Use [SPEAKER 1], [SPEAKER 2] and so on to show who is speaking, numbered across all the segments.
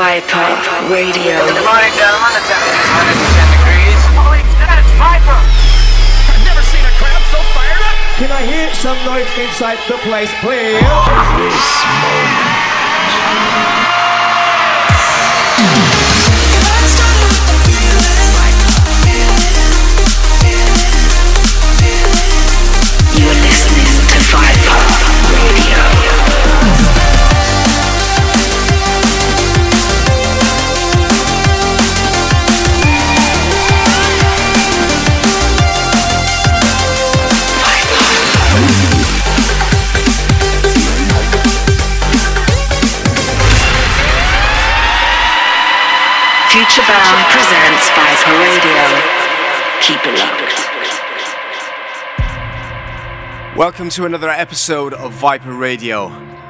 [SPEAKER 1] Viper Radio.
[SPEAKER 2] Good morning, gentlemen. The temperature is 110 degrees. Holy shit, Viper!
[SPEAKER 3] I've never seen a crowd so fired up.
[SPEAKER 4] Can I hear some noise inside the place, please?
[SPEAKER 5] This moment.
[SPEAKER 1] Keep it locked.
[SPEAKER 6] Welcome to another episode of Viper Radio.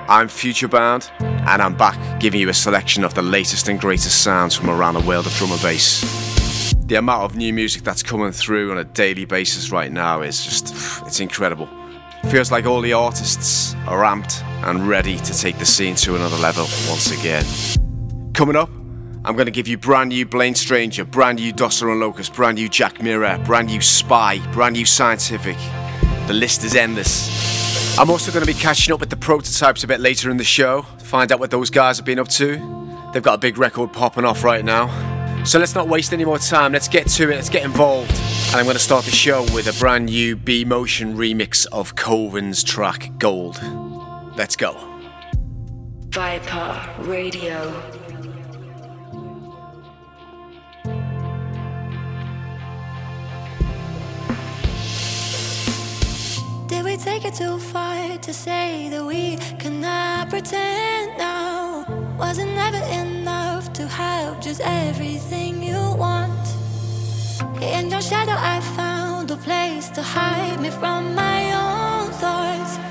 [SPEAKER 6] I'm Futurebound, and I'm back giving you a selection of the latest and greatest sounds from around the world of drum and bass. The amount of new music that's coming through on a daily basis right now is just, it's incredible. Feels like all the artists are amped and ready to take the scene to another level once again. Coming up, I'm going to give you brand new Blaine Stranger, brand new Dossa and Locuzzed, brand new Jack Mirror, brand new Spy, brand new Scientific. The list is endless. I'm also going to be catching up with the prototypes a bit later in the show, to find out what those guys have been up to. They've got a big record popping off right now. So let's not waste any more time, let's get to it, let's get involved. And I'm going to start the show with a brand new B Motion remix of Koven's track Gold. Let's go.
[SPEAKER 1] Viper Radio.
[SPEAKER 7] Did we take it too far to say that we cannot pretend now? Was it never enough to have just everything you want? In your shadow, I found a place to hide me from my own thoughts.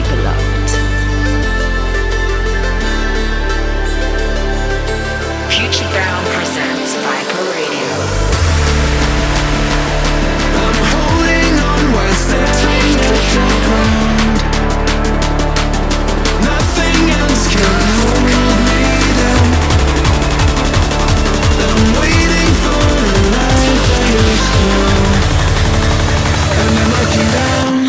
[SPEAKER 5] Keep it locked. Futurebound presents Viper Radio.
[SPEAKER 8] I'm holding on while staring at the ground. Nothing else can hold me down. I'm waiting for a life that is found, and I'm looking down.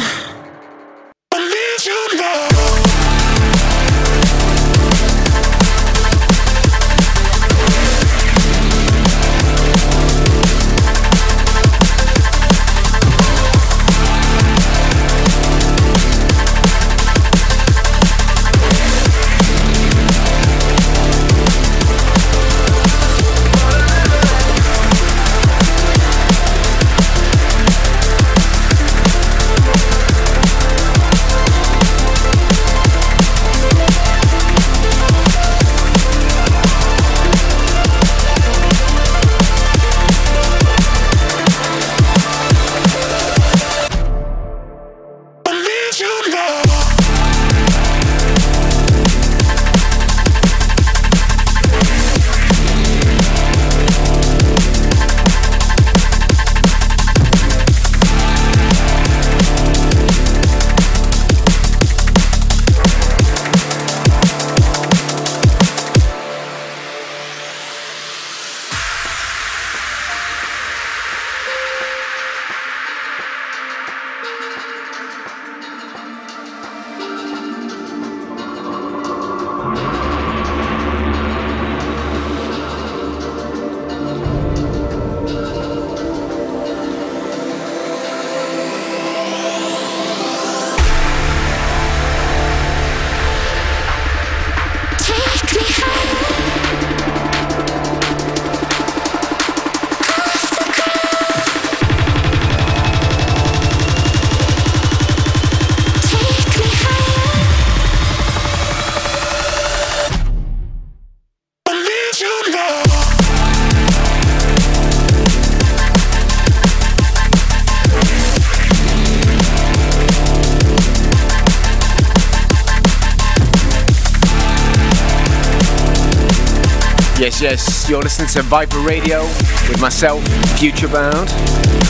[SPEAKER 6] You're listening to Viper Radio with myself, Futurebound,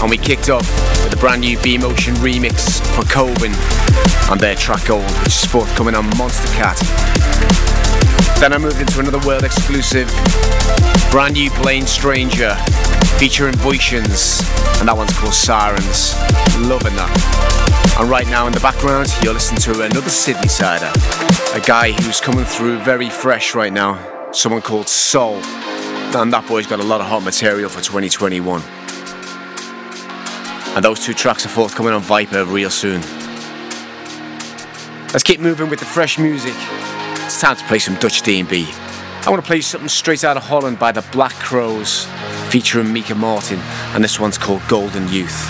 [SPEAKER 6] and we kicked off with a brand new B Motion remix for Koven on their track Gold, which is forthcoming on Monstercat. Then I moved into another world exclusive, brand new Blaine Stranger, featuring Voicians, and that one's called Sirens. Loving that. And right now in the background, you're listening to another Sydney sider, a guy who's coming through very fresh right now, someone called Soul. And that boy's got a lot of hot material for 2021. And those two tracks are forthcoming on Viper real soon. Let's keep moving with the fresh music. It's time to play some Dutch D&B. I want to play something straight out of Holland by the Black Crows, featuring Mika Martin, and this one's called Golden Youth.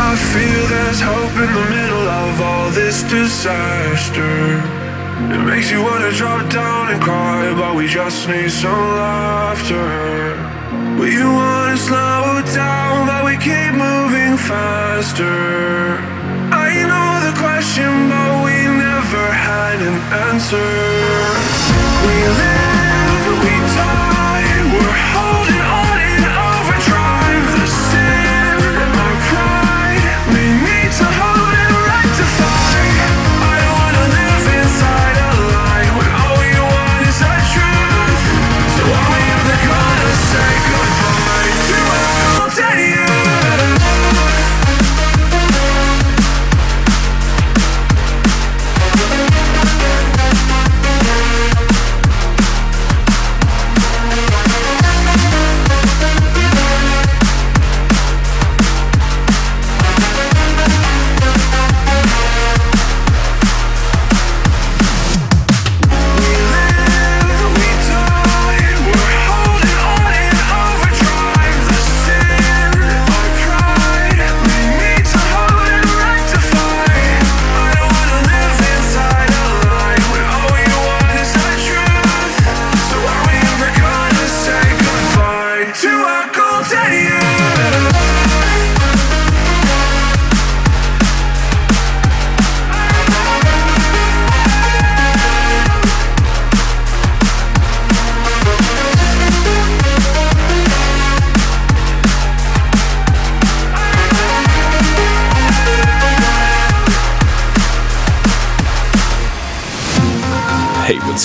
[SPEAKER 8] I feel there's hope in the middle of all this disaster. It makes you wanna drop down and cry, but we just need some laughter. We wanna slow down, but we keep moving faster. I know the question, but we never had an answer. We live,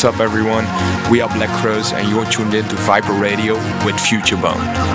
[SPEAKER 9] what's up, everyone? We are Black Crows, and you're tuned in to Viper Radio with Futurebound.
[SPEAKER 6] Viper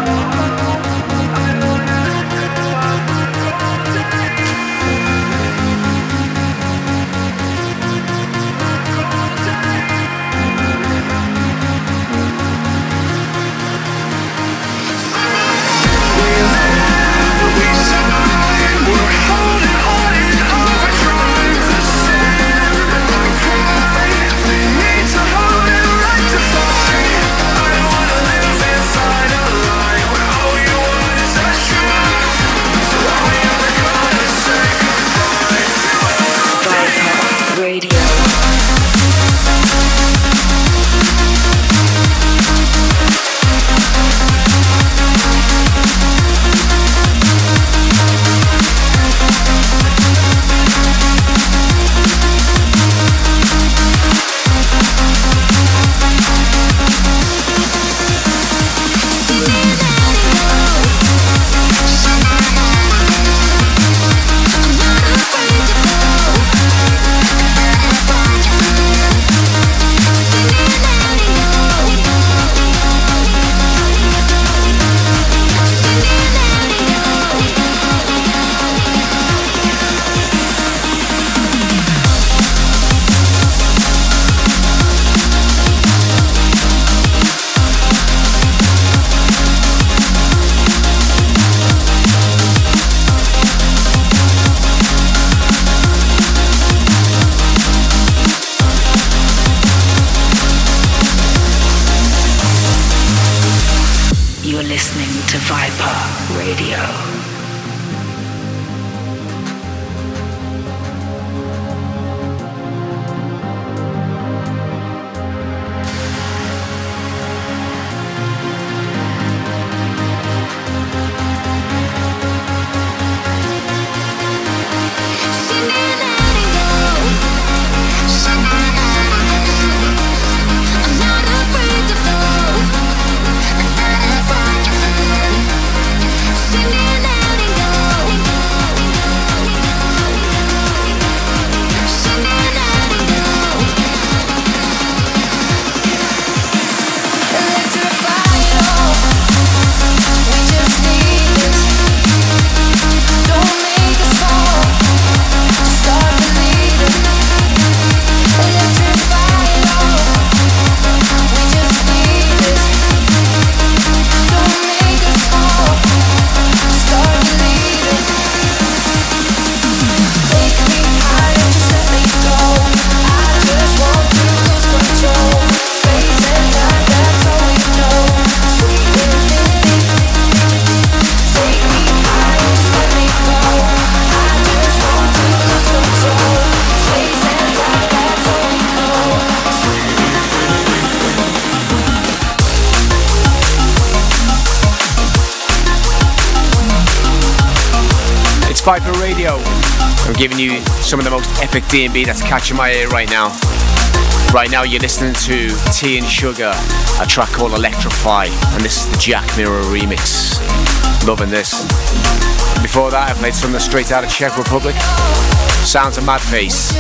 [SPEAKER 6] giving you some of the most epic D&B that's catching my ear right now. Right now you're listening to T & Sugah, a track called Electrify, and this is the Jack Mirror remix. Loving this. Before that I played something straight out of Czech Republic. Sounds of Madface.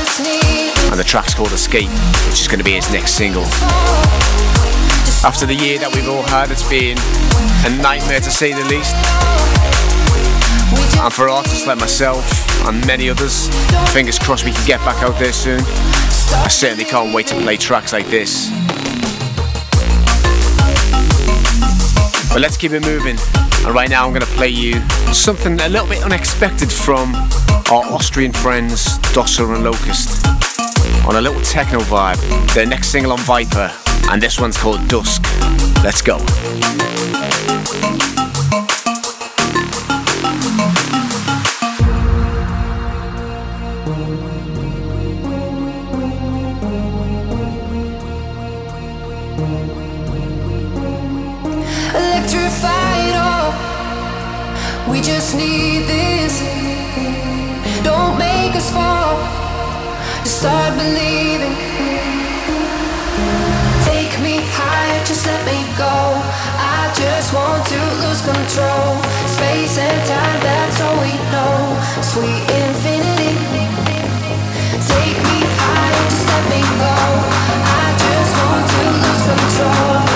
[SPEAKER 6] And the track's called Escape, which is going to be his next single. After the year that we've all had, it's been a nightmare to say the least. And for artists like myself and many others, fingers crossed we can get back out there soon. I certainly can't wait to play tracks like this. But let's keep it moving. And right now I'm going to play you something a little bit unexpected from our Austrian friends Dossa and Locuzzed on a little techno vibe. Their next single on Viper, and this one's called Dusk. Let's go.
[SPEAKER 1] Just need this. Don't make us fall. Just start believing. Take me higher, just let me go. I just want to lose control. Space and time, that's all we know. Sweet infinity. Take me higher, just let me go. I
[SPEAKER 5] Instagram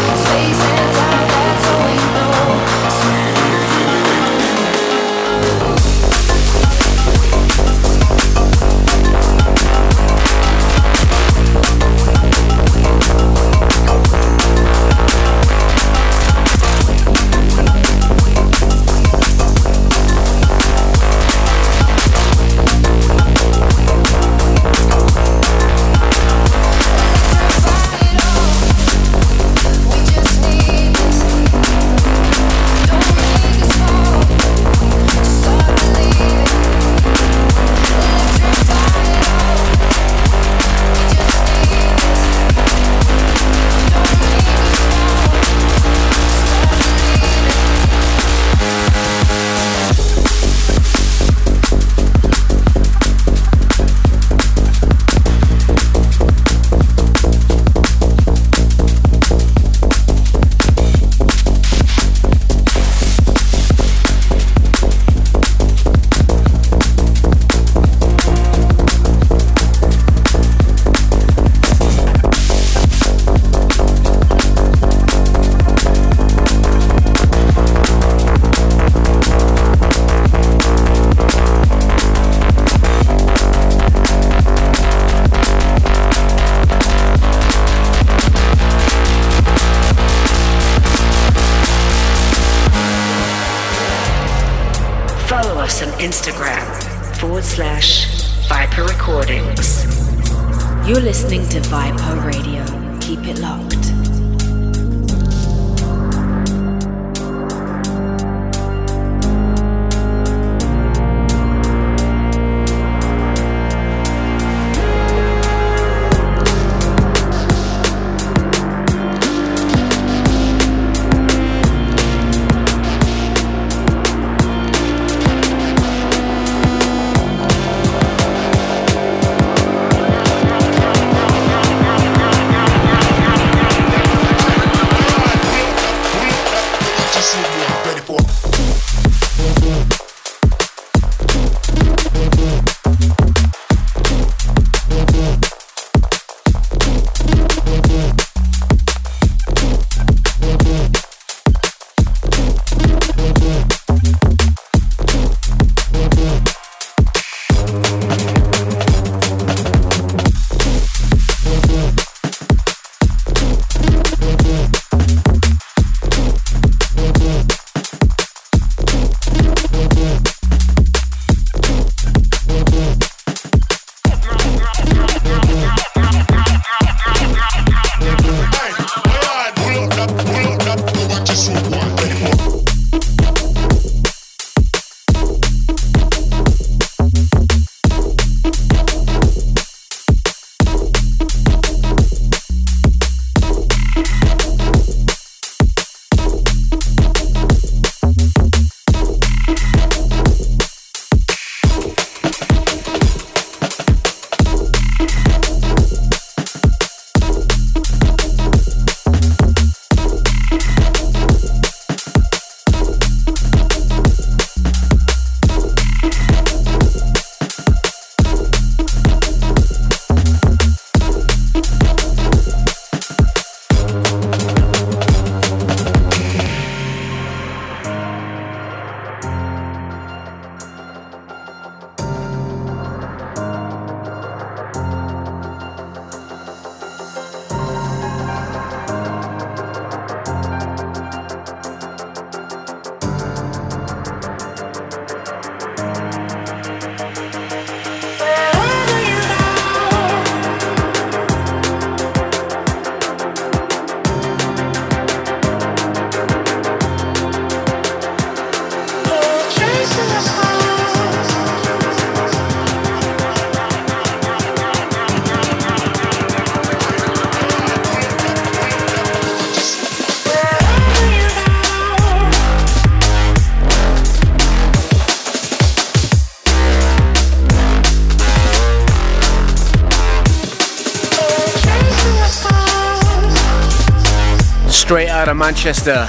[SPEAKER 6] of Manchester.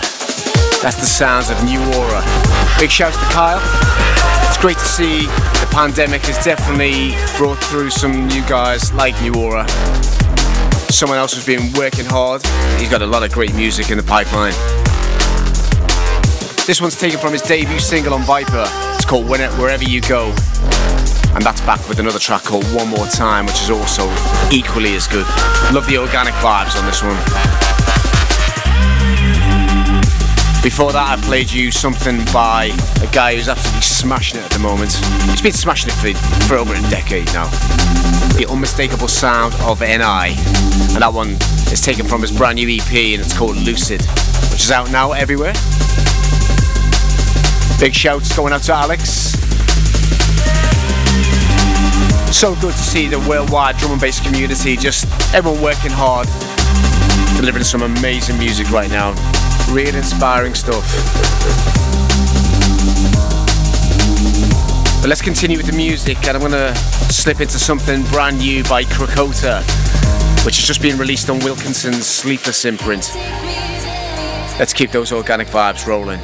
[SPEAKER 6] That's the sounds of New Aura. Big shouts to Kyle. It's great to see the pandemic has definitely brought through some new guys like New Aura. Someone else who's been working hard. He's got a lot of great music in the pipeline. This one's taken from his debut single on Viper. It's called Wherever You Go. And that's back with another track called One More Time, which is also equally as good. Love the organic vibes on this one. Before that, I played you something by a guy who's absolutely smashing it at the moment. He's been smashing it for, for over a decade now. The unmistakable sound of NI. And that one is taken from his brand new EP and it's called Lucid, which is out now everywhere. Big shouts going out to Alex. So good to see the worldwide drum and bass community, just everyone working hard, delivering some amazing music right now. Real inspiring stuff. But let's continue with the music, and I'm gonna slip into something brand new by Krakota, which has just been released on Wilkinson's Sleepless imprint. Let's keep those organic vibes rolling.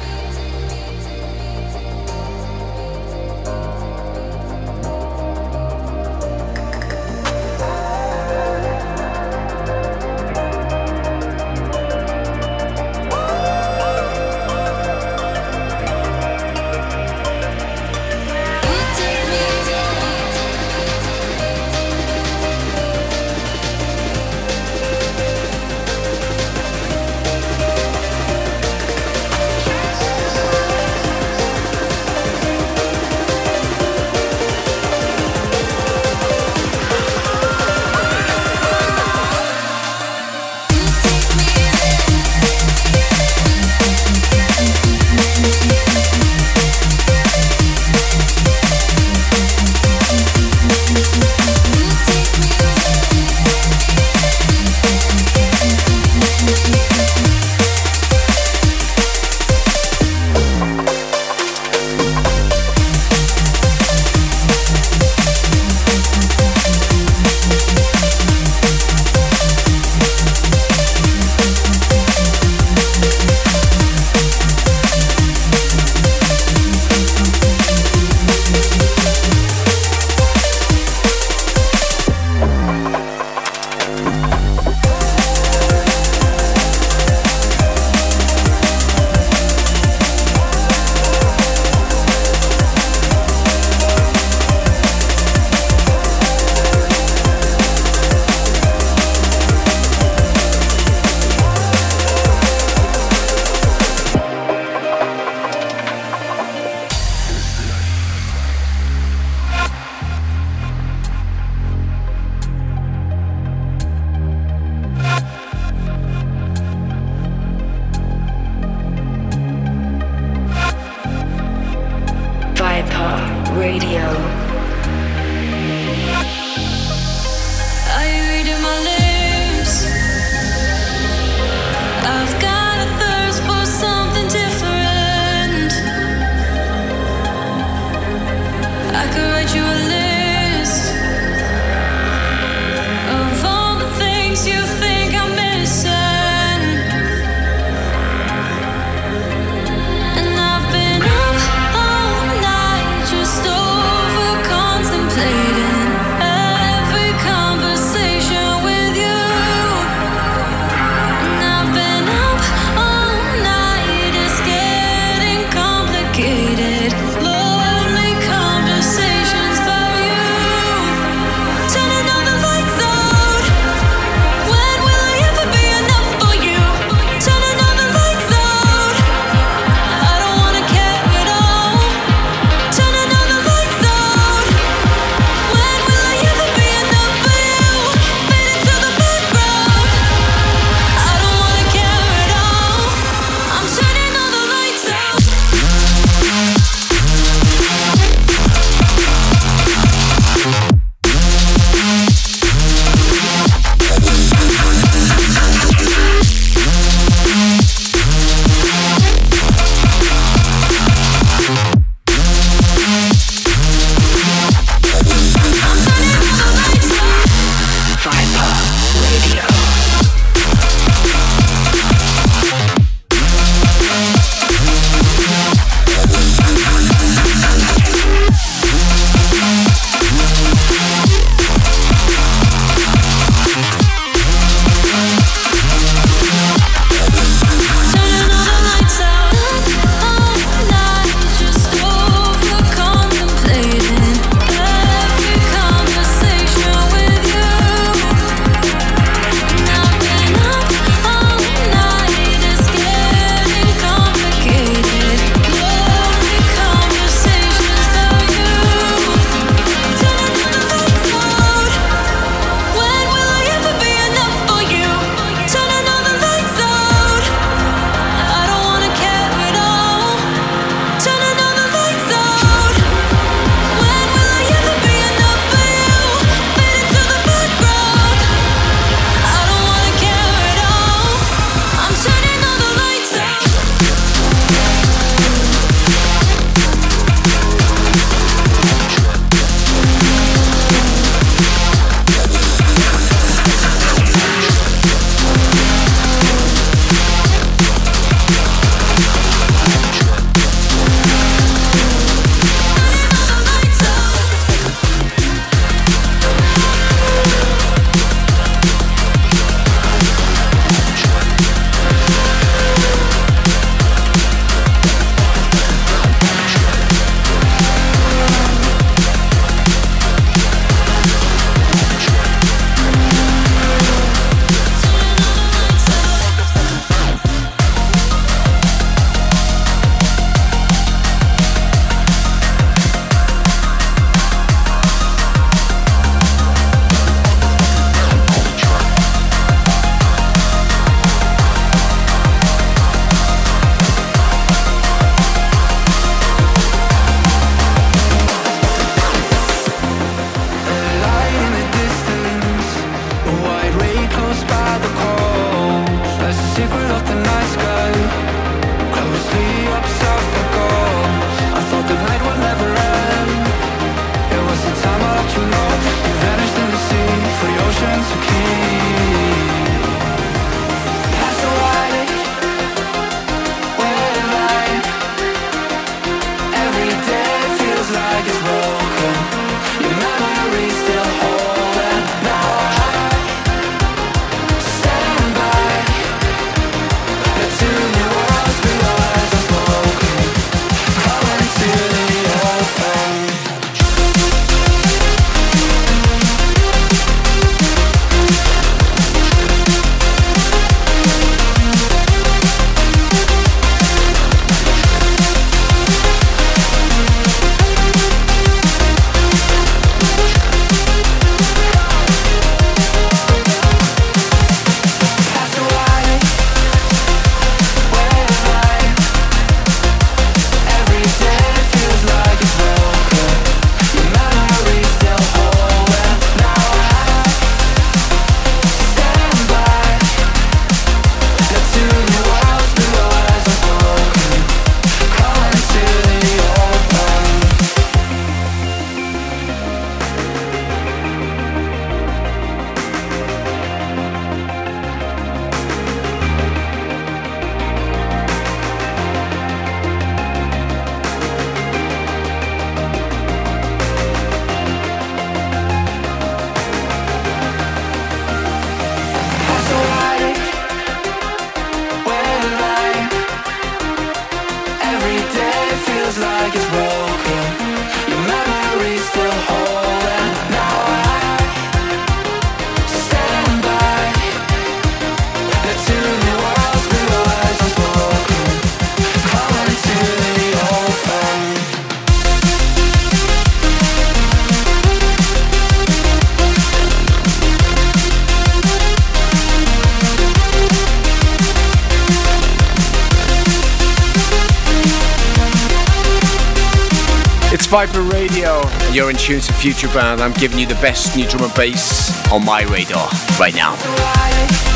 [SPEAKER 6] To Futurebound. I'm giving you the best new drum and bass on my radar right now.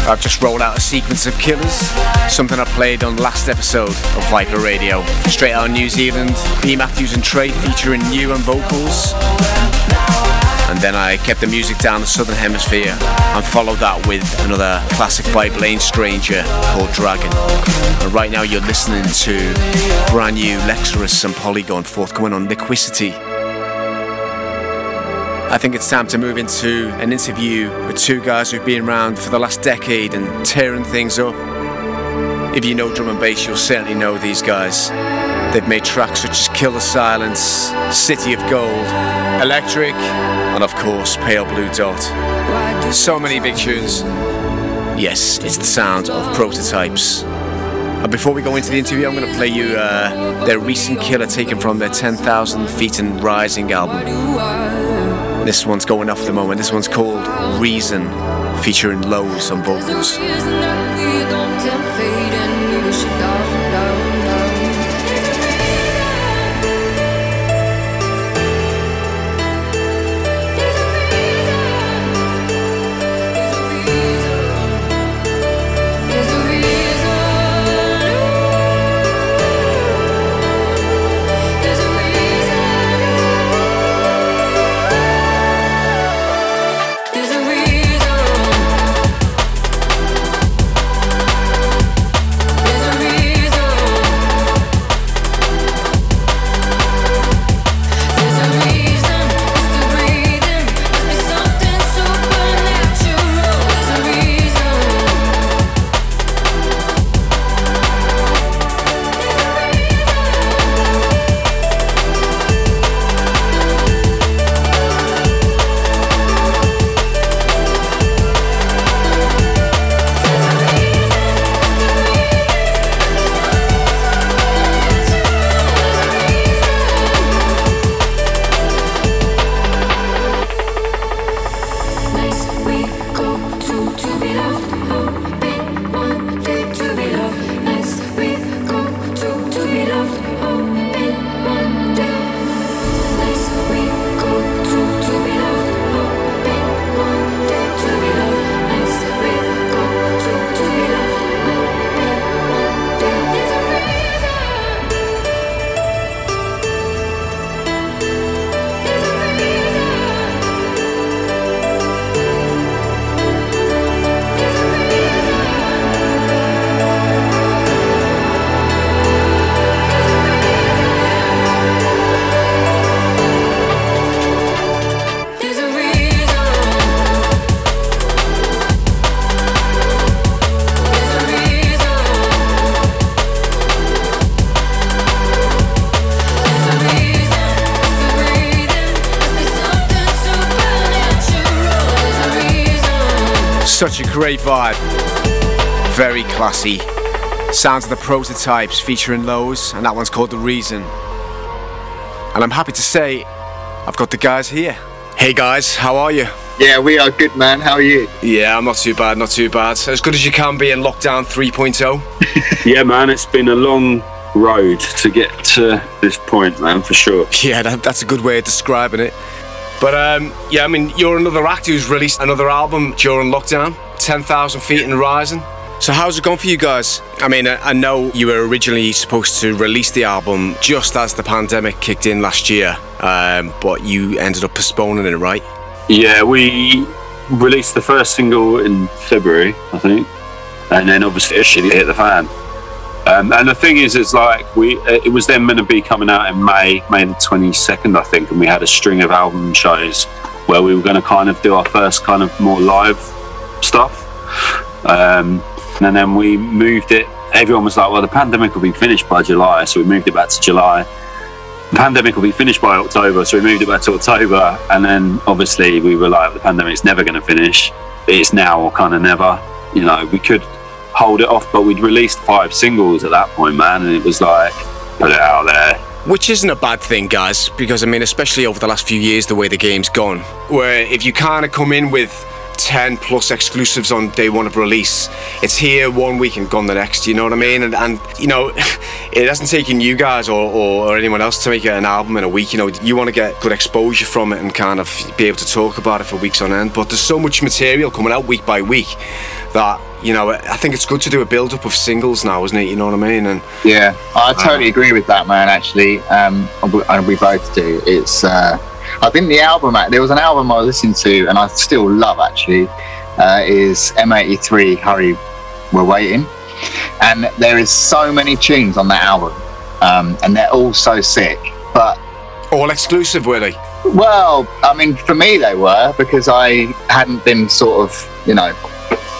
[SPEAKER 6] I've just rolled out a sequence of killers, something I played on last episode of Viper Radio. Straight out of New Zealand, B. Matthews and Trei featuring new and vocals. And then I kept the music down the southern hemisphere and followed that with another classic by Blaine Stranger called Dragon. And right now you're listening to brand new Lexurus and Polygon forthcoming on Liquicity. I think it's time to move into an interview with two guys who've been around for the last decade and tearing things up. If you know drum and bass, you'll certainly know these guys. They've made tracks such as Kill the Silence, City of Gold, Electric, and of course, Pale Blue Dot. So many big tunes. Yes, it's the sound of prototypes. And before we go into the interview, I'm going to play you uh, their recent killer taken from their 10,000 Feet and Rising album. This one's going off at the moment. This one's called Reason, featuring Lowes on vocals. Great vibe. Very classy. Sounds of the prototypes featuring Lowes, and that one's called The Reason. And I'm happy to say I've got the guys here. Hey guys, how are you?
[SPEAKER 10] Yeah, we are good, man. How are you?
[SPEAKER 6] Yeah, I'm not too bad, not too bad. As good as you can be in lockdown 3.0.
[SPEAKER 10] yeah, man, it's been a long road to get to this point, man, for sure.
[SPEAKER 6] Yeah, that, that's a good way of describing it. But um, yeah, I mean, you're another act who's released another album during lockdown, 10,000 Feet and Rising. So how's it gone for you guys? I mean, I know you were originally supposed to release the album just as the pandemic kicked in last year, um, but you ended up postponing it, right?
[SPEAKER 10] Yeah, we released the first single in February, I think, and then obviously it hit the fan. Um, and the thing is, it's like we it was then meant to be coming out in May, May the twenty second, I think, and we had a string of album shows where we were going to kind of do our first kind of more live stuff. Um, and then we moved it. Everyone was like, "Well, the pandemic will be finished by July," so we moved it back to July. The pandemic will be finished by October, so we moved it back to October. And then obviously we were like, "The pandemic's never going to finish. It's now or kind of never." You know, we could hold it off. But we'd released five singles at that point, man, and it was like, put it out there.
[SPEAKER 6] Which isn't a bad thing, guys, because I mean, especially over the last few years, the way the game's gone, where if you kind of come in with 10 plus exclusives on day one of release. It's here one week and gone the next, you know what I mean? And, and you know, it hasn't taken you guys or, or, or, anyone else to make an album in a week. You know, you want to get good exposure from it and kind of be able to talk about it for weeks on end. But there's so much material coming out week by week that you know, I think it's good to do a build up of singles now, isn't it? You know what I mean? And
[SPEAKER 11] yeah, I totally uh, agree with that, man. Actually, um, and we both do. It's, uh, I think the album. There was an album I was listening to, and I still love actually. Uh, is M83 Hurry, We're Waiting, and there is so many tunes on that album, um, and they're all so sick. But
[SPEAKER 6] all exclusive, were they?
[SPEAKER 11] Well, I mean, for me they were because I hadn't been sort of, you know,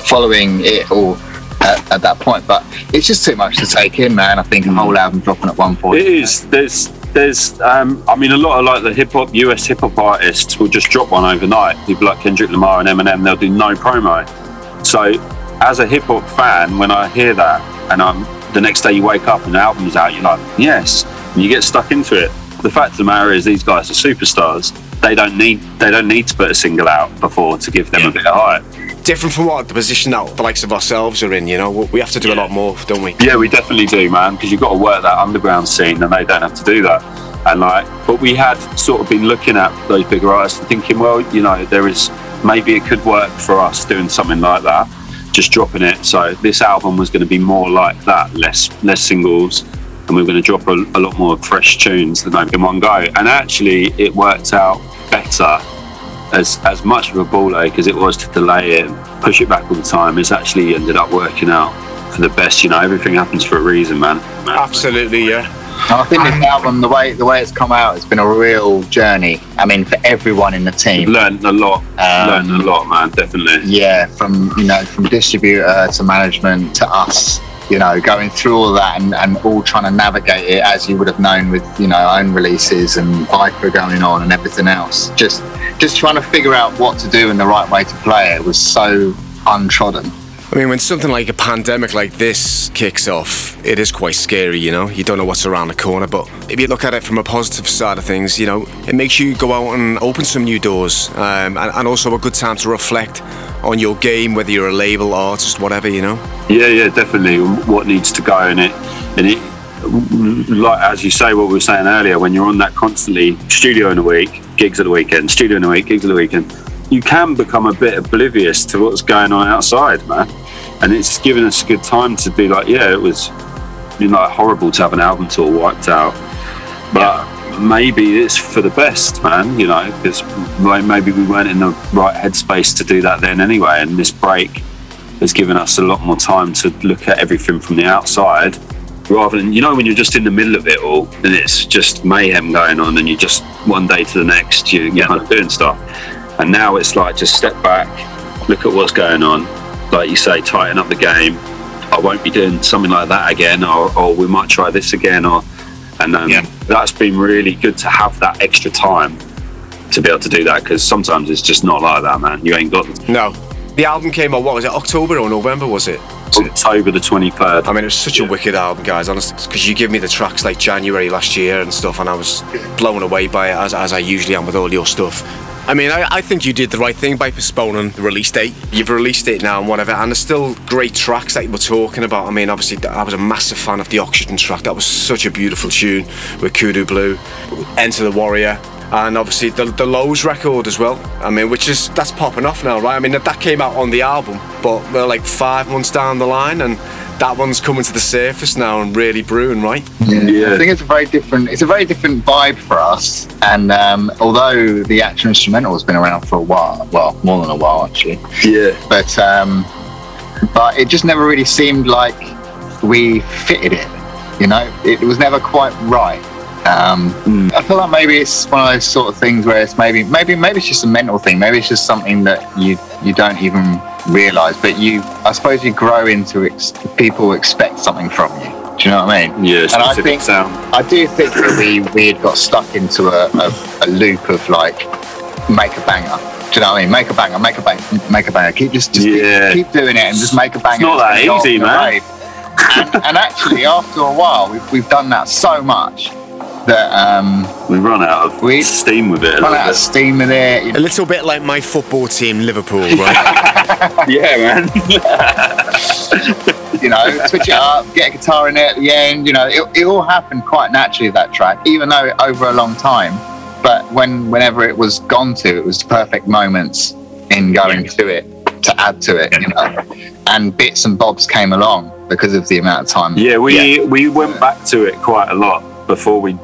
[SPEAKER 11] following it all at, at, that point. But it's just too much to take in, man. I think a whole album dropping at one point.
[SPEAKER 10] It is. There's, there's. Um, I mean, a lot of like the hip hop, US hip hop artists will just drop one overnight. People like Kendrick Lamar and Eminem, they'll do no promo. So, as a hip hop fan, when I hear that, and I'm the next day you wake up and the album's out, you're like, yes, and you get stuck into it. The fact of the matter is, these guys are superstars. They don't need they don't need to put a single out before to give them yeah. a bit of hype
[SPEAKER 6] different from what the position that the likes of ourselves are in. You know, we have to do yeah. a lot more, don't we?
[SPEAKER 10] Yeah, we definitely do, man. Because you've got to work that underground scene, and they don't have to do that. And like, but we had sort of been looking at those bigger artists and thinking, well, you know, there is maybe it could work for us doing something like that, just dropping it. So this album was going to be more like that, less less singles, and we are going to drop a, a lot more fresh tunes than in one go. And actually, it worked out better as as much of a ball ache as it was to delay it, push it back all the time, it's actually ended up working out for the best. You know, everything happens for a reason, man.
[SPEAKER 6] Absolutely, yeah.
[SPEAKER 11] And I think this album, the way the way it's come out, it's been a real journey. I mean, for everyone in the team,
[SPEAKER 10] learned a lot. Um, learned a lot, man. Definitely.
[SPEAKER 11] Yeah, from you know, from distributor to management to us you know, going through all that and, and all trying to navigate it as you would have known with, you know, own releases and Viper going on and everything else. Just just trying to figure out what to do and the right way to play it was so untrodden.
[SPEAKER 6] I mean, when something like a pandemic like this kicks off, it is quite scary, you know? You don't know what's around the corner, but if you look at it from a positive side of things, you know, it makes you go out and open some new doors um, and, and also a good time to reflect on your game, whether you're a label, artist, whatever, you know?
[SPEAKER 10] Yeah, yeah, definitely. What needs to go in it. And it, like as you say, what we were saying earlier, when you're on that constantly studio in a week, gigs at the weekend, studio in a week, gigs at the weekend, you can become a bit oblivious to what's going on outside, man. And it's given us a good time to be like, yeah, it was you know, horrible to have an album tour wiped out, but yeah. maybe it's for the best, man. You know, because maybe we weren't in the right headspace to do that then anyway, and this break has given us a lot more time to look at everything from the outside rather than you know when you're just in the middle of it all and it's just mayhem going on and you just one day to the next you, you're yeah. kind of doing stuff and now it's like just step back look at what's going on like you say tighten up the game i won't be doing something like that again or, or we might try this again or and um, yeah. that's been really good to have that extra time to be able to do that because sometimes it's just not like that man you ain't got
[SPEAKER 6] no the album came out what was it october or november was it
[SPEAKER 10] October the 23rd.
[SPEAKER 6] I mean, it was such yeah. a wicked album, guys, honestly, because you give me the tracks like January last year and stuff, and I was blown away by it, as, as I usually am with all your stuff. I mean, I, I, think you did the right thing by postponing the release date. You've released it now and whatever, and there's still great tracks that you were talking about. I mean, obviously, I was a massive fan of the Oxygen track. That was such a beautiful tune with Kudu Blue, Enter the Warrior, and obviously the, the Lowes record as well. I mean, which is that's popping off now, right? I mean, that came out on the album, but we're like five months down the line, and that one's coming to the surface now and really brewing, right?
[SPEAKER 11] Yeah, yeah. I think it's a very different. It's a very different vibe for us. And um, although the actual instrumental has been around for a while, well, more than a while actually.
[SPEAKER 10] Yeah.
[SPEAKER 11] But um, but it just never really seemed like we fitted it. You know, it was never quite right. Um, mm. I feel like maybe it's one of those sort of things where it's maybe maybe maybe it's just a mental thing. Maybe it's just something that you you don't even realize. But you, I suppose, you grow into it. People expect something from you. Do you know what I mean?
[SPEAKER 10] Yeah, and I think sound.
[SPEAKER 11] I do think that we we had got stuck into a, a, a loop of like make a banger. Do you know what I mean? Make a banger, make a banger, make a banger. Keep just, just yeah. keep, keep, doing it and just make a banger. It's
[SPEAKER 10] not that easy, man.
[SPEAKER 11] And, and, actually, after a while, we've, we've done that so much that um,
[SPEAKER 10] we run out of
[SPEAKER 11] we
[SPEAKER 10] steam with it. a
[SPEAKER 11] run
[SPEAKER 10] little
[SPEAKER 11] out of
[SPEAKER 10] bit.
[SPEAKER 11] steam with it.
[SPEAKER 6] A little bit like my football team, Liverpool, right?
[SPEAKER 10] yeah, man.
[SPEAKER 11] you know, switch it up, get a guitar in there at the end. You know, it, it all happened quite naturally that track, even though over a long time. But when whenever it was gone to, it was the perfect moments in going to it to add to it. You know, and bits and bobs came along because of the amount of time.
[SPEAKER 10] Yeah, we we went back to it quite a lot before we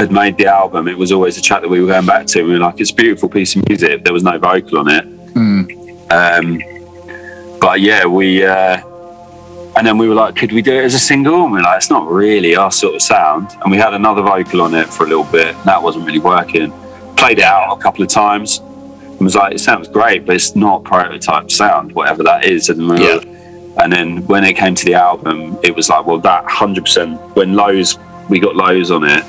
[SPEAKER 10] had made the album. It was always a track that we were going back to. We were like, it's a beautiful piece of music. There was no vocal on it.
[SPEAKER 11] Mm.
[SPEAKER 10] Um, but yeah, we uh, and then we were like, could we do it as a single? And we are like, it's not really our sort of sound. And we had another vocal on it for a little bit. And that wasn't really working. Played it out a couple of times. And was like, it sounds great, but it's not prototype sound, whatever that is. And we were- and then when it came to the album, it was like, well, that 100%. When Lowes, we got Lowes on it,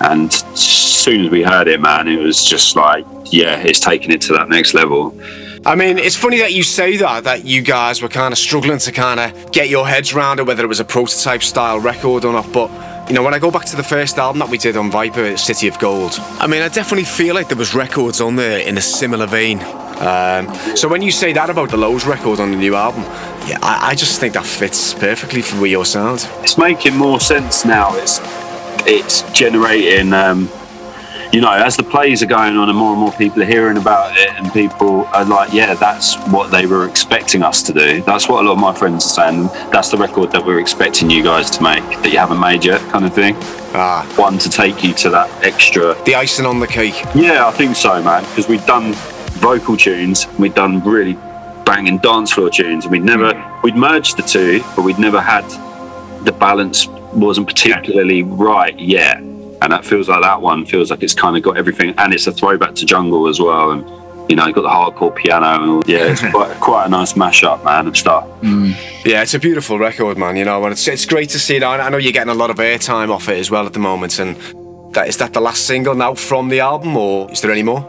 [SPEAKER 10] and as soon as we heard it, man, it was just like, yeah, it's taking it to that next level.
[SPEAKER 6] I mean, it's funny that you say that, that you guys were kind of struggling to kind of get your heads around it, whether it was a prototype style record or not. But, you know, when I go back to the first album that we did on Viper, City of Gold, I mean, I definitely feel like there was records on there in a similar vein. Um, so when you say that about the Lowes record on the new album, yeah, I, I just think that fits perfectly for your sound.
[SPEAKER 10] It's making more sense now. It's it's generating, um, you know, as the plays are going on and more and more people are hearing about it, and people are like, yeah, that's what they were expecting us to do. That's what a lot of my friends are saying. That's the record that we're expecting you guys to make that you haven't made yet, kind of thing.
[SPEAKER 6] Ah.
[SPEAKER 10] One to take you to that extra.
[SPEAKER 6] The icing on the cake.
[SPEAKER 10] Yeah, I think so, man. Because we've done vocal tunes, we've done really banging dance floor tunes, and we'd never we'd merged the two, but we'd never had the balance wasn't particularly right yet. And that feels like that one feels like it's kind of got everything, and it's a throwback to jungle as well, and you know, got the hardcore piano, and all, yeah, it's quite quite a nice mashup, man, of stuff.
[SPEAKER 6] Yeah, it's a beautiful record, man. You know, and it's it's great to see that. I know you're getting a lot of airtime off it as well at the moment. And that is that the last single now from the album, or is there any more?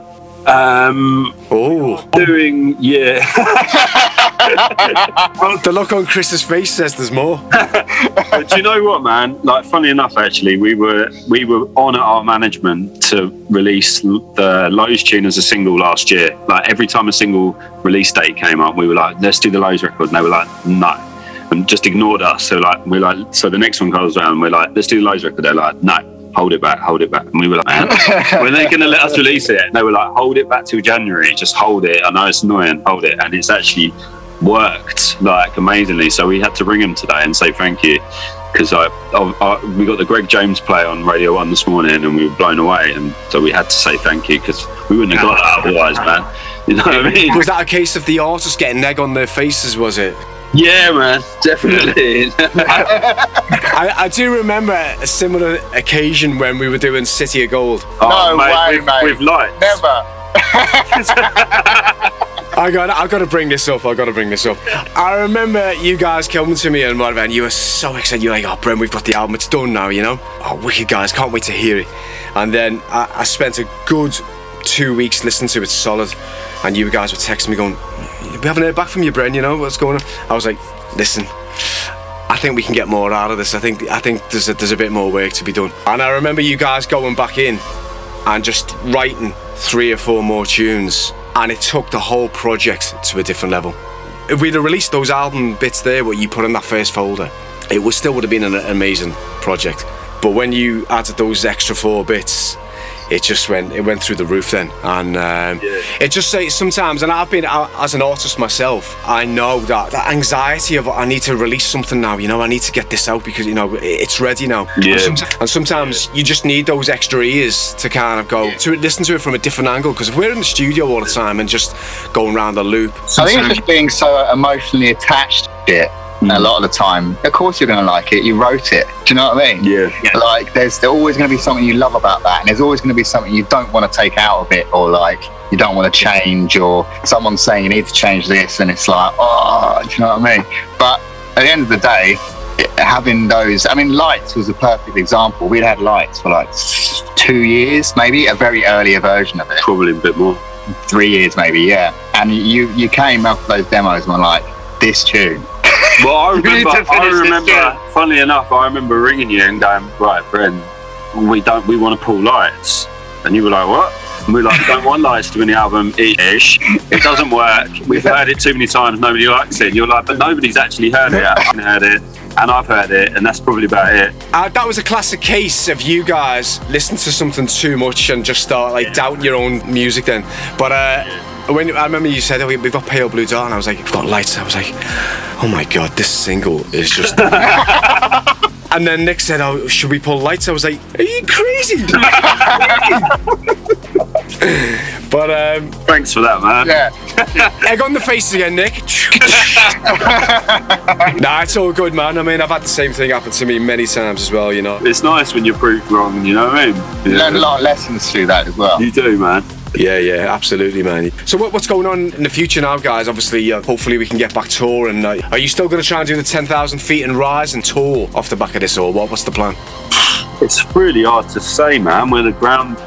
[SPEAKER 10] Um,
[SPEAKER 6] oh,
[SPEAKER 10] doing yeah.
[SPEAKER 6] the look on Chris's face says there's more.
[SPEAKER 10] but do you know what, man? Like, funny enough, actually, we were we were on at our management to release the Lowes tune as a single last year. Like every time a single release date came up, we were like, "Let's do the Lowes record," and they were like, "No," and just ignored us. So like, we're like, so the next one comes around, and we're like, "Let's do the Lowe's record." They're like, "No." Hold it back, hold it back. And we were like, man, when are they going to let us release it? And they were like, hold it back till January. Just hold it. I know it's annoying. Hold it. And it's actually worked like amazingly. So we had to ring him today and say thank you because I, I, I, we got the Greg James play on Radio One this morning and we were blown away. And so we had to say thank you because we wouldn't have got that otherwise, man. You know what I mean?
[SPEAKER 6] Was that a case of the artists getting egg on their faces? Was it?
[SPEAKER 10] Yeah, man, definitely.
[SPEAKER 6] I, I do remember a similar occasion when we were doing City of Gold.
[SPEAKER 10] Oh,
[SPEAKER 11] no way,
[SPEAKER 10] with,
[SPEAKER 11] mate.
[SPEAKER 10] with lights.
[SPEAKER 11] Never.
[SPEAKER 6] I got, I got to bring this up. I got to bring this up. I remember you guys coming to me and whatever, and you were so excited. You're like, "Oh, Bren, we've got the album. It's done now." You know? Oh, wicked guys, can't wait to hear it. And then I, I spent a good two weeks listening to it solid, and you guys were texting me going, "We haven't heard back from you, Bren. You know what's going on?" I was like, "Listen." I think we can get more out of this. I think I think there's a, there's a bit more work to be done. And I remember you guys going back in and just writing three or four more tunes, and it took the whole project to a different level. If we'd have released those album bits there, what you put in that first folder, it would still would have been an amazing project. But when you added those extra four bits, it just went it went through the roof then, and um, it just say sometimes. And I've been as an artist myself, I know that that anxiety of I need to release something now. You know, I need to get this out because you know it's ready now.
[SPEAKER 10] Yeah.
[SPEAKER 6] And, someti- and sometimes you just need those extra ears to kind of go to listen to it from a different angle. Because if we're in the studio all the time and just going around the loop,
[SPEAKER 11] I think it's just being so emotionally attached to it. A lot of the time, of course, you're going to like it. You wrote it. Do you know what I mean?
[SPEAKER 10] Yeah.
[SPEAKER 11] Like, there's always going to be something you love about that, and there's always going to be something you don't want to take out of it, or like you don't want to change, or someone's saying you need to change this, and it's like, oh, do you know what I mean? But at the end of the day, it- having those, I mean, lights was a perfect example. We'd had lights for like two years, maybe a very earlier version of it.
[SPEAKER 10] Probably a bit more.
[SPEAKER 11] Three years, maybe, yeah. And you you came up with those demos and were like, this tune.
[SPEAKER 10] Well, I remember. I remember.
[SPEAKER 11] tune.
[SPEAKER 10] Funnily enough, I remember ringing you and going, "Right, Bren, we don't, we want to pull lights. And you were like, what? And we are like, don't want lights to win the album ish. It doesn't work. We've heard it too many times. Nobody likes it. And you're like, but nobody's actually heard it. I've heard it, and I've heard it, and that's probably about it.
[SPEAKER 6] Uh, that was a classic case of you guys listening to something too much and just start like doubting your own music. Then, but uh, when I remember you said, oh, we- we've got Pale Blue Dot, and I was like, we've got lights. I was like, oh my god, this single is just. and then Nick said, oh, should we pull lights? I was like, are you crazy? but um,
[SPEAKER 10] thanks for that, man.
[SPEAKER 11] Yeah.
[SPEAKER 6] egg on the face again, Nick. nah, it's all good, man. I mean, I've had the same thing happen to me many times as well. You know.
[SPEAKER 10] It's nice when you're proved wrong, you know what I mean?
[SPEAKER 11] You learn a lot of lessons through that as well.
[SPEAKER 10] You do, man.
[SPEAKER 6] Yeah, yeah, absolutely, man. So, what, what's going on in the future now, guys? Obviously, uh, hopefully, we can get back touring. Uh, are you still going to try and do the 10,000 feet and rise and tour off the back of this, or what? What's the plan?
[SPEAKER 10] It's really hard to say, man, where the ground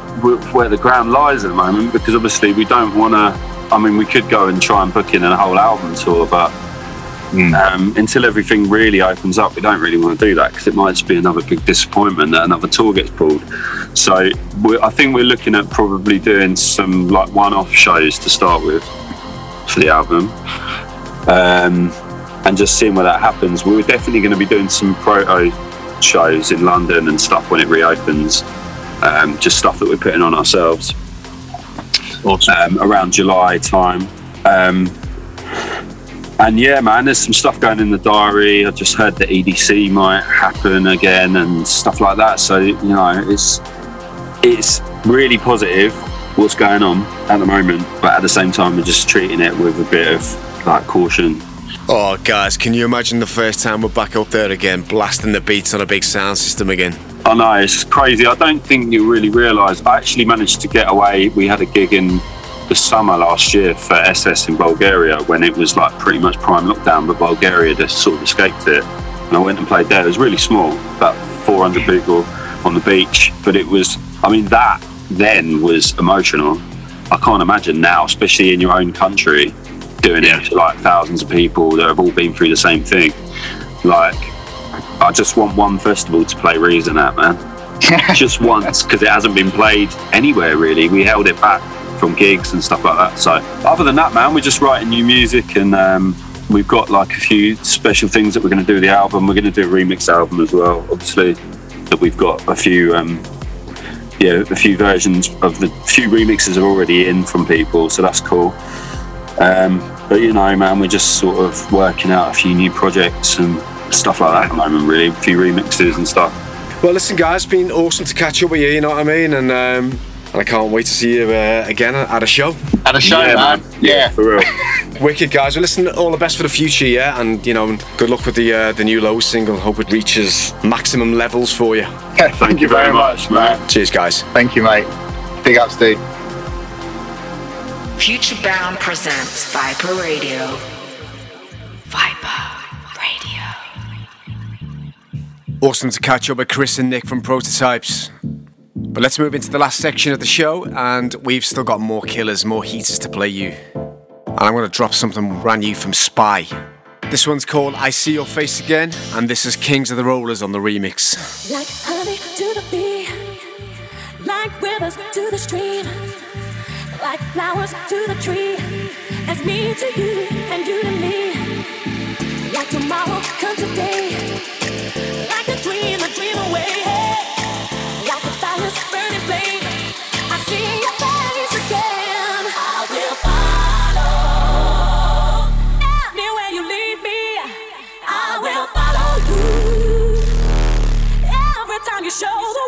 [SPEAKER 10] where the ground lies at the moment because obviously we don't want to. I mean, we could go and try and book in a whole album tour, but um, until everything really opens up, we don't really want to do that because it might just be another big disappointment that another tour gets pulled. So we're, I think we're looking at probably doing some like one-off shows to start with for the album. Um, and just seeing where that happens. We're definitely going to be doing some proto shows in London and stuff when it reopens. Um, just stuff that we're putting on ourselves. Um, around July time. Um, and yeah, man, there's some stuff going in the diary. I just heard that EDC might happen again and stuff like that. So you know, it's it's really positive what's going on at the moment, but at the same time, we're just treating it with a bit of like caution.
[SPEAKER 6] Oh, guys, can you imagine the first time we're back up there again, blasting the beats on a big sound system again?
[SPEAKER 10] I know it's crazy. I don't think you really realise. I actually managed to get away. We had a gig in the summer last year for SS in Bulgaria when it was like pretty much prime lockdown, but Bulgaria just sort of escaped it. And I went and played there. It was really small, about 400 people on the beach, but it was. I mean, that then was emotional. I can't imagine now, especially in your own country, doing it to like thousands of people that have all been through the same thing. Like, I just want one festival to play Reason at, man. just once, because it hasn't been played anywhere really. We held it back from gigs and stuff like that. So, other than that, man, we're just writing new music and um, we've got like a few special things that we're going to do with the album. We're going to do a remix album as well, obviously. That we've got a few, um, yeah, a few versions of the few remixes are already in from people, so that's cool. Um, but you know, man, we're just sort of working out a few new projects and stuff like that at the moment, really. A few remixes and stuff.
[SPEAKER 6] Well, listen, guys, it's been awesome to catch up with you, you know what I mean? And, um, and I can't wait to see you uh, again at a show.
[SPEAKER 11] At a show,
[SPEAKER 10] Yeah,
[SPEAKER 11] man.
[SPEAKER 10] man.
[SPEAKER 11] Yeah.
[SPEAKER 10] For real.
[SPEAKER 6] Wicked, guys. Well, listen, all the best for the future, yeah? And, you know, good luck with the uh, the new Low single. Hope it reaches maximum levels for you.
[SPEAKER 10] Thank you very much, man.
[SPEAKER 6] Cheers, guys.
[SPEAKER 11] Thank you, mate. Big ups, dude.
[SPEAKER 5] Futurebound presents Viper Radio. Viper Radio.
[SPEAKER 6] Awesome to catch up with Chris and Nick from Prototypes. But let's move into the last section of the show, and we've still got more killers, more heaters to play you. And I'm going to drop something brand new from Spy. This one's called I See Your Face Again, and this is Kings of the Rollers on the remix.
[SPEAKER 12] Like honey to the bee, like rivers to the stream, like flowers to the tree, as me to you and you to me. Like tomorrow Every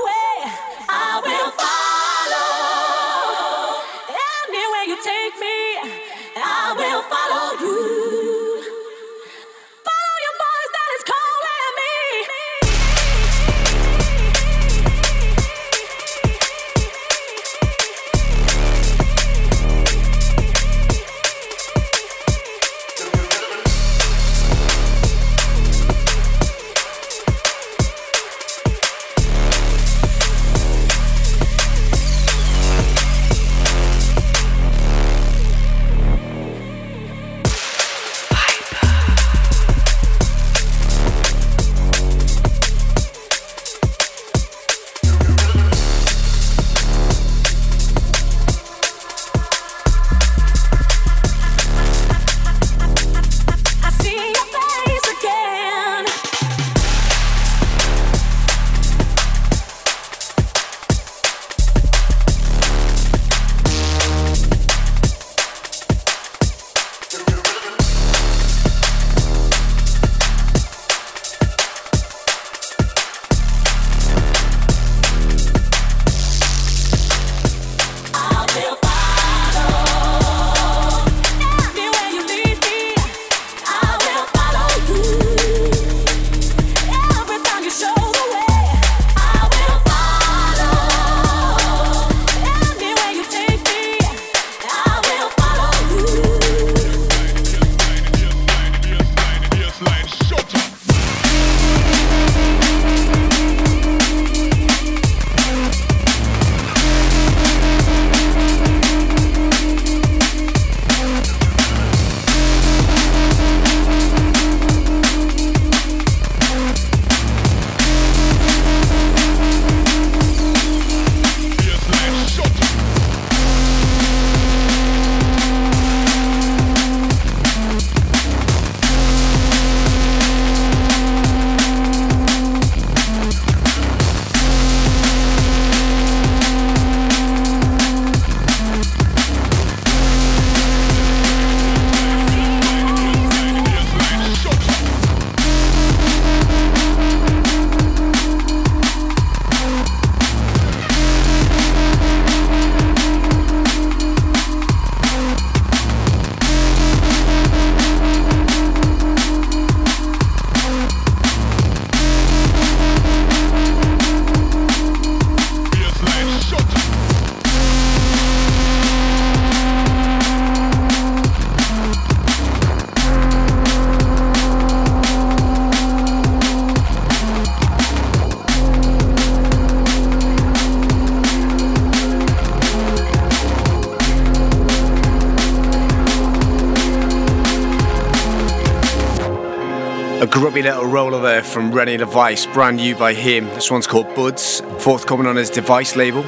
[SPEAKER 6] grubby little roller there from Rennie Device, brand new by him. This one's called Buds, forthcoming on his Device label.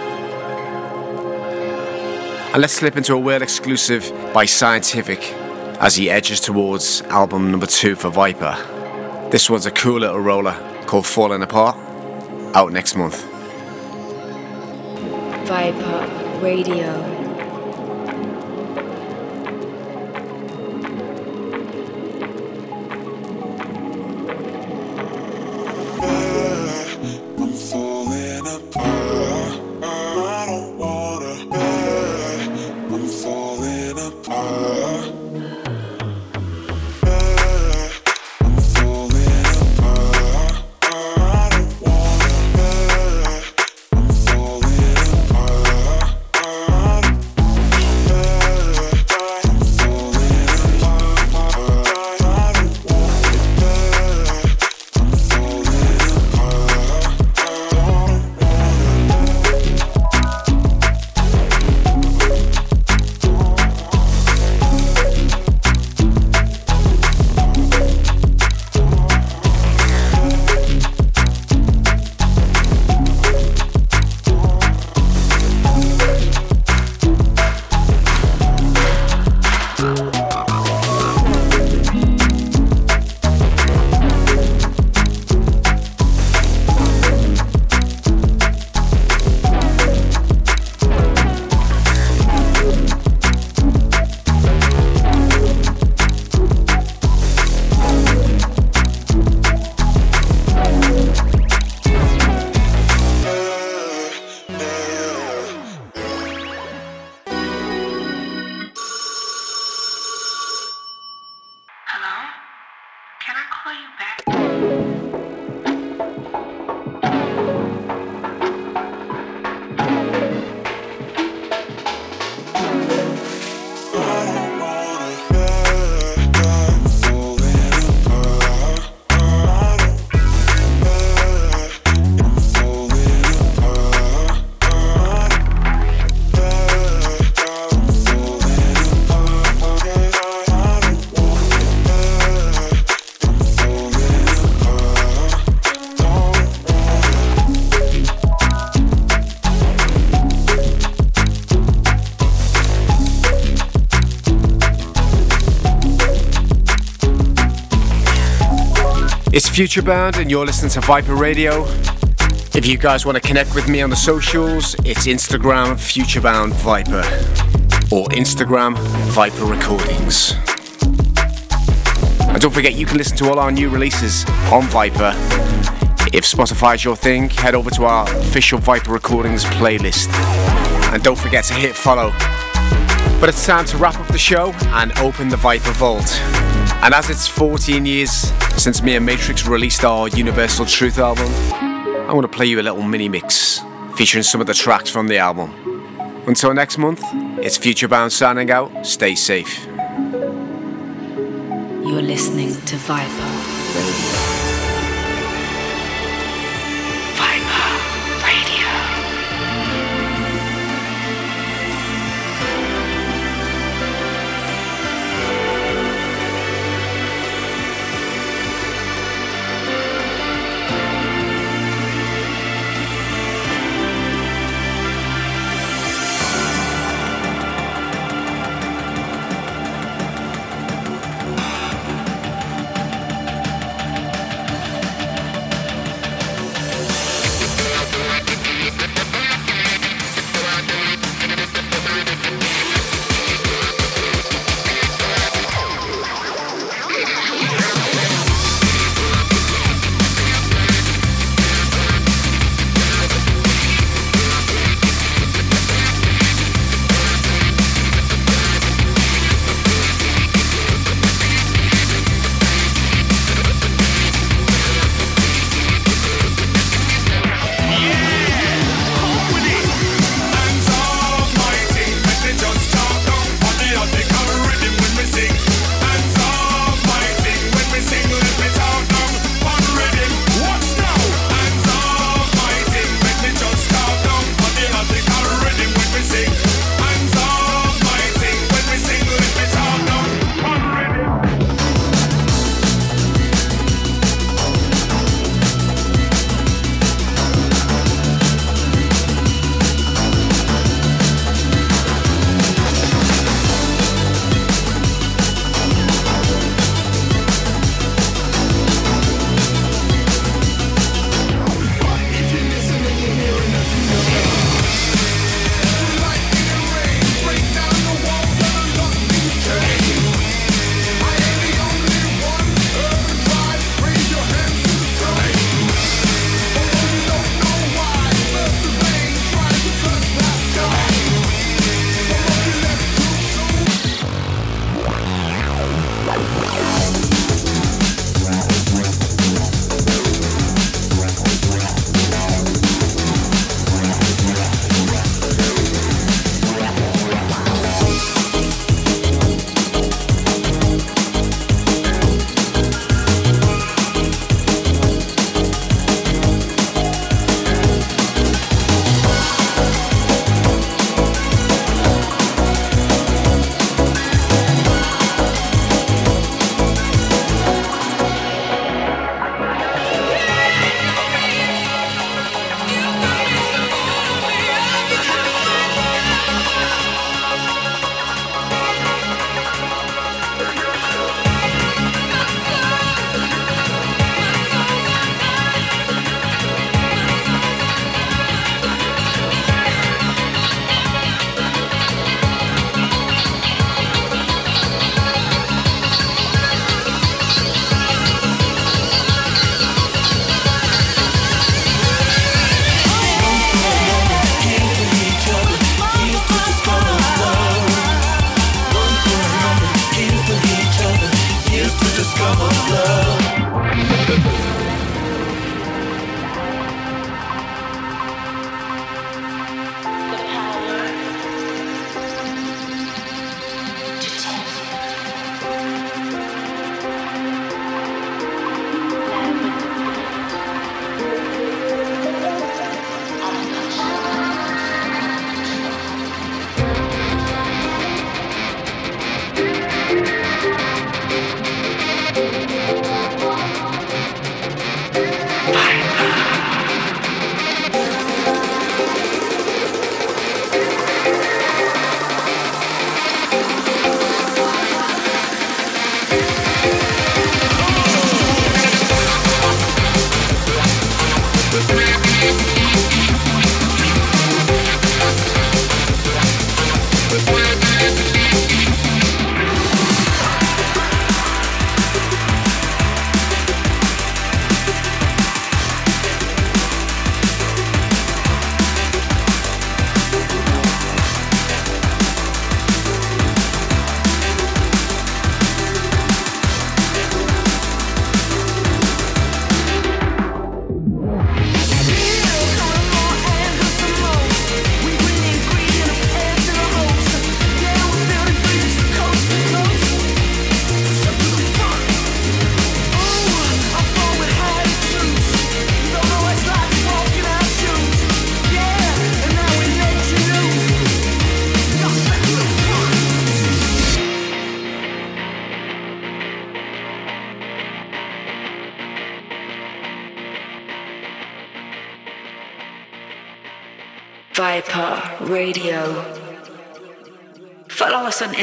[SPEAKER 6] And let's slip into a world exclusive by Scientific as he edges towards album number two for Viper. This one's a cool little roller called Falling Apart, out next month.
[SPEAKER 5] Viper Radio.
[SPEAKER 6] Futurebound, and you're listening to Viper Radio. If you guys want to connect with me on the socials, it's Instagram Futurebound Viper or Instagram Viper Recordings. And don't forget, you can listen to all our new releases on Viper. If Spotify is your thing, head over to our official Viper Recordings playlist. And don't forget to hit follow. But it's time to wrap up the show and open the Viper Vault. And as it's 14 years since me and Matrix released our Universal Truth album, I want to play you a little mini mix featuring some of the tracks from the album. Until next month, it's Futurebound signing out. Stay safe.
[SPEAKER 5] You're listening to Viper Radio.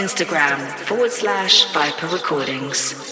[SPEAKER 5] Instagram forward slash Viper Recordings.